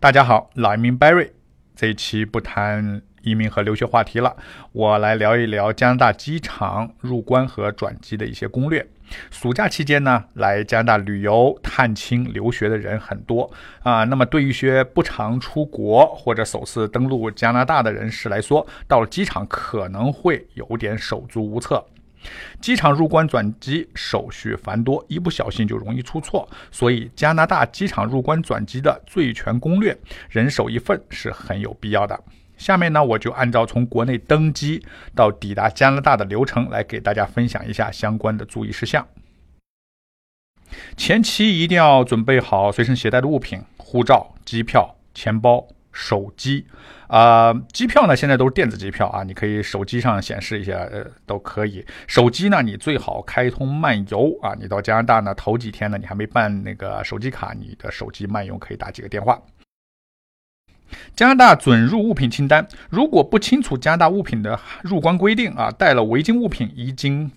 大家好，老移民 Barry，这一期不谈移民和留学话题了，我来聊一聊加拿大机场入关和转机的一些攻略。暑假期间呢，来加拿大旅游、探亲、留学的人很多啊。那么对于一些不常出国或者首次登陆加拿大的人士来说，到了机场可能会有点手足无措。机场入关转机手续繁多，一不小心就容易出错，所以加拿大机场入关转机的最全攻略，人手一份是很有必要的。下面呢，我就按照从国内登机到抵达加拿大的流程来给大家分享一下相关的注意事项。前期一定要准备好随身携带的物品：护照、机票、钱包。手机，啊，机票呢？现在都是电子机票啊，你可以手机上显示一下，呃，都可以。手机呢，你最好开通漫游啊。你到加拿大呢，头几天呢，你还没办那个手机卡，你的手机漫游可以打几个电话。加拿大准入物品清单，如果不清楚加拿大物品的入关规定啊，带了违禁物品已经。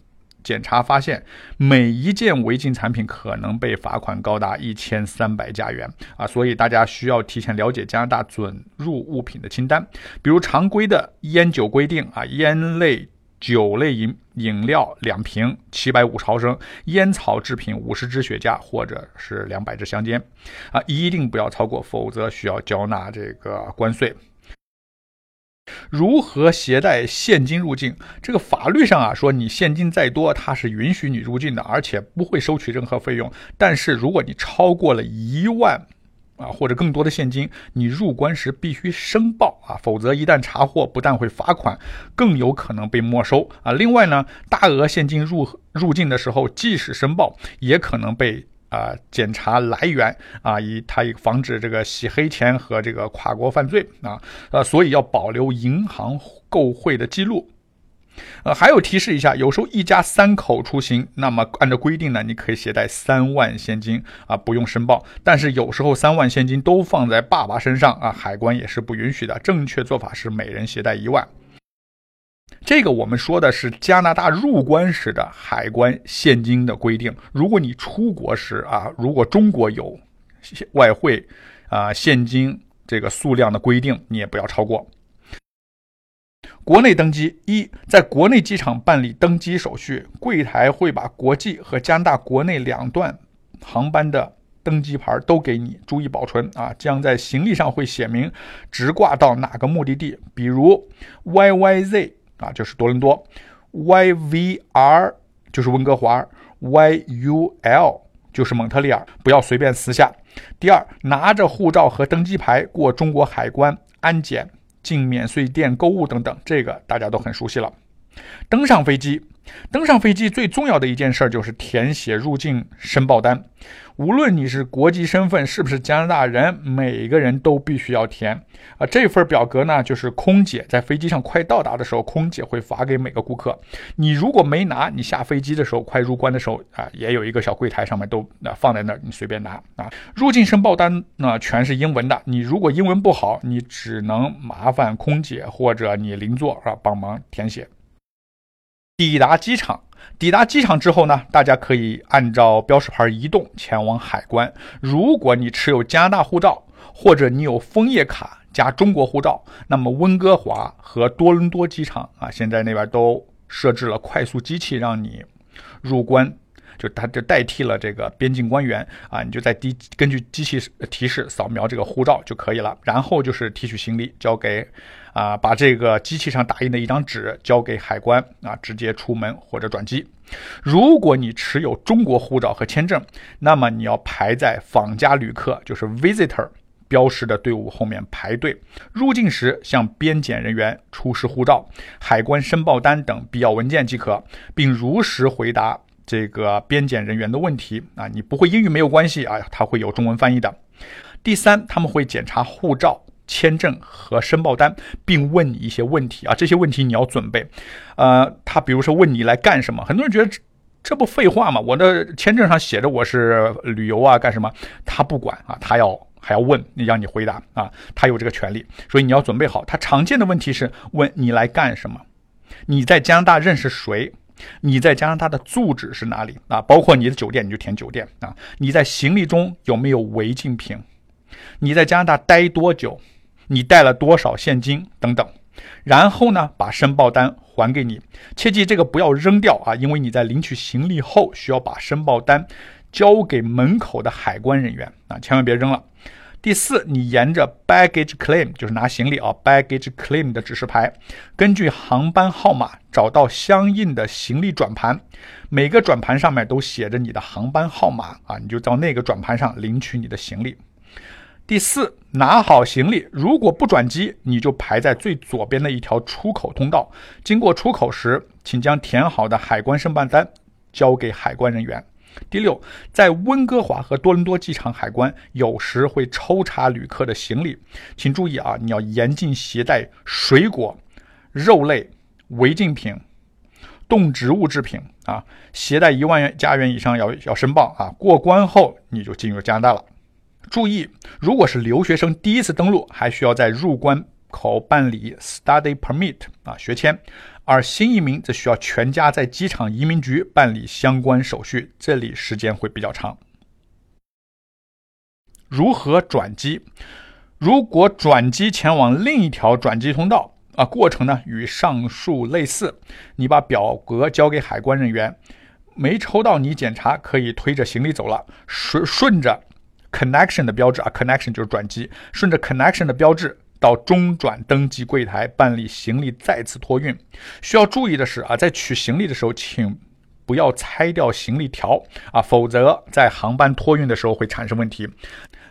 检查发现，每一件违禁产品可能被罚款高达一千三百加元啊！所以大家需要提前了解加拿大准入物品的清单，比如常规的烟酒规定啊，烟类、酒类饮饮料两瓶七百五毫升，烟草制品五十支雪茄或者是两百支香烟啊，一定不要超过，否则需要缴纳这个关税。如何携带现金入境？这个法律上啊说，你现金再多，它是允许你入境的，而且不会收取任何费用。但是如果你超过了一万啊或者更多的现金，你入关时必须申报啊，否则一旦查获，不但会罚款，更有可能被没收啊。另外呢，大额现金入入境的时候，即使申报，也可能被。啊，检查来源啊，以它以防止这个洗黑钱和这个跨国犯罪啊，呃，所以要保留银行购汇的记录。呃，还有提示一下，有时候一家三口出行，那么按照规定呢，你可以携带三万现金啊，不用申报。但是有时候三万现金都放在爸爸身上啊，海关也是不允许的。正确做法是每人携带一万。这个我们说的是加拿大入关时的海关现金的规定。如果你出国时啊，如果中国有外汇啊现金这个数量的规定，你也不要超过。国内登机一，在国内机场办理登机手续，柜台会把国际和加拿大国内两段航班的登机牌都给你，注意保存啊。将在行李上会写明直挂到哪个目的地，比如 YYZ。啊，就是多伦多，YVR 就是温哥华，YUL 就是蒙特利尔，不要随便撕下。第二，拿着护照和登机牌过中国海关安检，进免税店购物等等，这个大家都很熟悉了。登上飞机，登上飞机最重要的一件事就是填写入境申报单。无论你是国籍身份是不是加拿大人，每个人都必须要填啊。这份表格呢，就是空姐在飞机上快到达的时候，空姐会发给每个顾客。你如果没拿，你下飞机的时候快入关的时候啊，也有一个小柜台，上面都啊放在那儿，你随便拿啊。入境申报单呢全是英文的，你如果英文不好，你只能麻烦空姐或者你邻座啊帮忙填写。抵达机场，抵达机场之后呢，大家可以按照标识牌移动前往海关。如果你持有加拿大护照，或者你有枫叶卡加中国护照，那么温哥华和多伦多机场啊，现在那边都设置了快速机器，让你入关。就它就代替了这个边境官员啊，你就在滴根据机器提示扫描这个护照就可以了。然后就是提取行李，交给啊，把这个机器上打印的一张纸交给海关啊，直接出门或者转机。如果你持有中国护照和签证，那么你要排在访加旅客就是 visitor 标识的队伍后面排队。入境时向边检人员出示护照、海关申报单等必要文件即可，并如实回答。这个边检人员的问题啊，你不会英语没有关系啊，他会有中文翻译的。第三，他们会检查护照、签证和申报单，并问你一些问题啊，这些问题你要准备。呃，他比如说问你来干什么，很多人觉得这不废话吗？我的签证上写着我是旅游啊，干什么？他不管啊，他要还要问你，让你回答啊，他有这个权利，所以你要准备好。他常见的问题是问你来干什么？你在加拿大认识谁？你在加拿大的住址是哪里啊？包括你的酒店，你就填酒店啊。你在行李中有没有违禁品？你在加拿大待多久，你带了多少现金等等。然后呢，把申报单还给你，切记这个不要扔掉啊，因为你在领取行李后需要把申报单交给门口的海关人员啊，千万别扔了。第四，你沿着 baggage claim 就是拿行李啊，baggage claim 的指示牌，根据航班号码找到相应的行李转盘，每个转盘上面都写着你的航班号码啊，你就到那个转盘上领取你的行李。第四，拿好行李，如果不转机，你就排在最左边的一条出口通道。经过出口时，请将填好的海关申办单交给海关人员。第六，在温哥华和多伦多机场海关有时会抽查旅客的行李，请注意啊，你要严禁携带水果、肉类、违禁品、动植物制品啊，携带一万元加元以上要要申报啊。过关后你就进入加拿大了。注意，如果是留学生第一次登陆，还需要在入关口办理 study permit 啊学签，而新移民则需要全家在机场移民局办理相关手续，这里时间会比较长。如何转机？如果转机前往另一条转机通道啊，过程呢与上述类似，你把表格交给海关人员，没抽到你检查，可以推着行李走了，顺顺着。Connection 的标志啊，Connection 就是转机，顺着 Connection 的标志到中转登机柜台办理行李再次托运。需要注意的是啊，在取行李的时候，请不要拆掉行李条啊，否则在航班托运的时候会产生问题。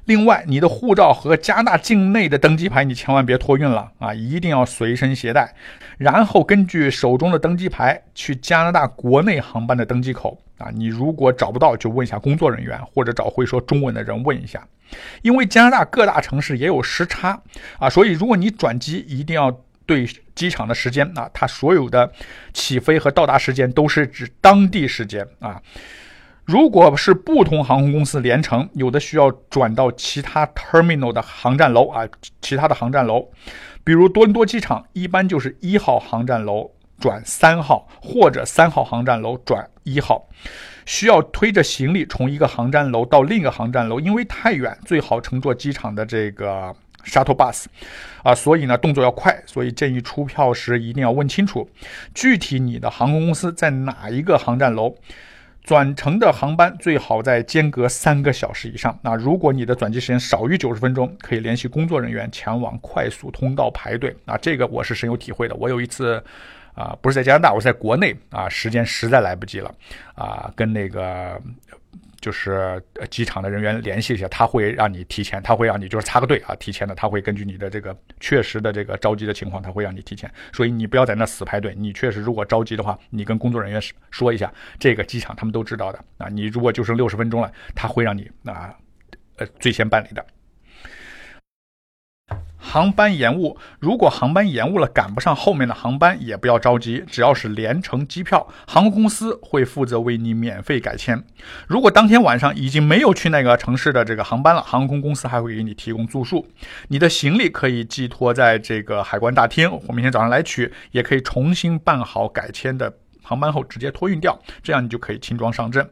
另外，你的护照和加拿大境内的登机牌，你千万别托运了啊，一定要随身携带。然后根据手中的登机牌去加拿大国内航班的登机口啊，你如果找不到，就问一下工作人员，或者找会说中文的人问一下。因为加拿大各大城市也有时差啊，所以如果你转机，一定要对机场的时间啊，它所有的起飞和到达时间都是指当地时间啊。如果是不同航空公司联程，有的需要转到其他 terminal 的航站楼啊，其他的航站楼，比如多伦多机场，一般就是一号航站楼转三号，或者三号航站楼转一号，需要推着行李从一个航站楼到另一个航站楼，因为太远，最好乘坐机场的这个 shuttle bus，啊，所以呢动作要快，所以建议出票时一定要问清楚，具体你的航空公司在哪一个航站楼。转乘的航班最好在间隔三个小时以上。那如果你的转机时间少于九十分钟，可以联系工作人员前往快速通道排队。啊，这个我是深有体会的。我有一次，啊，不是在加拿大，我在国内，啊，时间实在来不及了，啊，跟那个。就是机场的人员联系一下，他会让你提前，他会让你就是插个队啊，提前的，他会根据你的这个确实的这个着急的情况，他会让你提前。所以你不要在那死排队，你确实如果着急的话，你跟工作人员说一下，这个机场他们都知道的啊。你如果就剩六十分钟了，他会让你啊，呃，最先办理的。航班延误，如果航班延误了，赶不上后面的航班，也不要着急。只要是联程机票，航空公司会负责为你免费改签。如果当天晚上已经没有去那个城市的这个航班了，航空公司还会给你提供住宿。你的行李可以寄托在这个海关大厅，或明天早上来取，也可以重新办好改签的航班后直接托运掉，这样你就可以轻装上阵。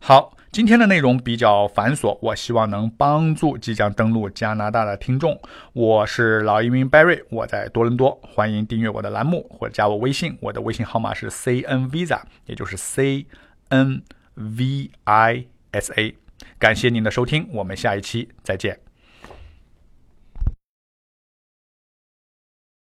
好。今天的内容比较繁琐，我希望能帮助即将登陆加拿大的听众。我是老移民 Barry，我在多伦多，欢迎订阅我的栏目或者加我微信，我的微信号码是 C N Visa，也就是 C N V I S A。感谢您的收听，我们下一期再见。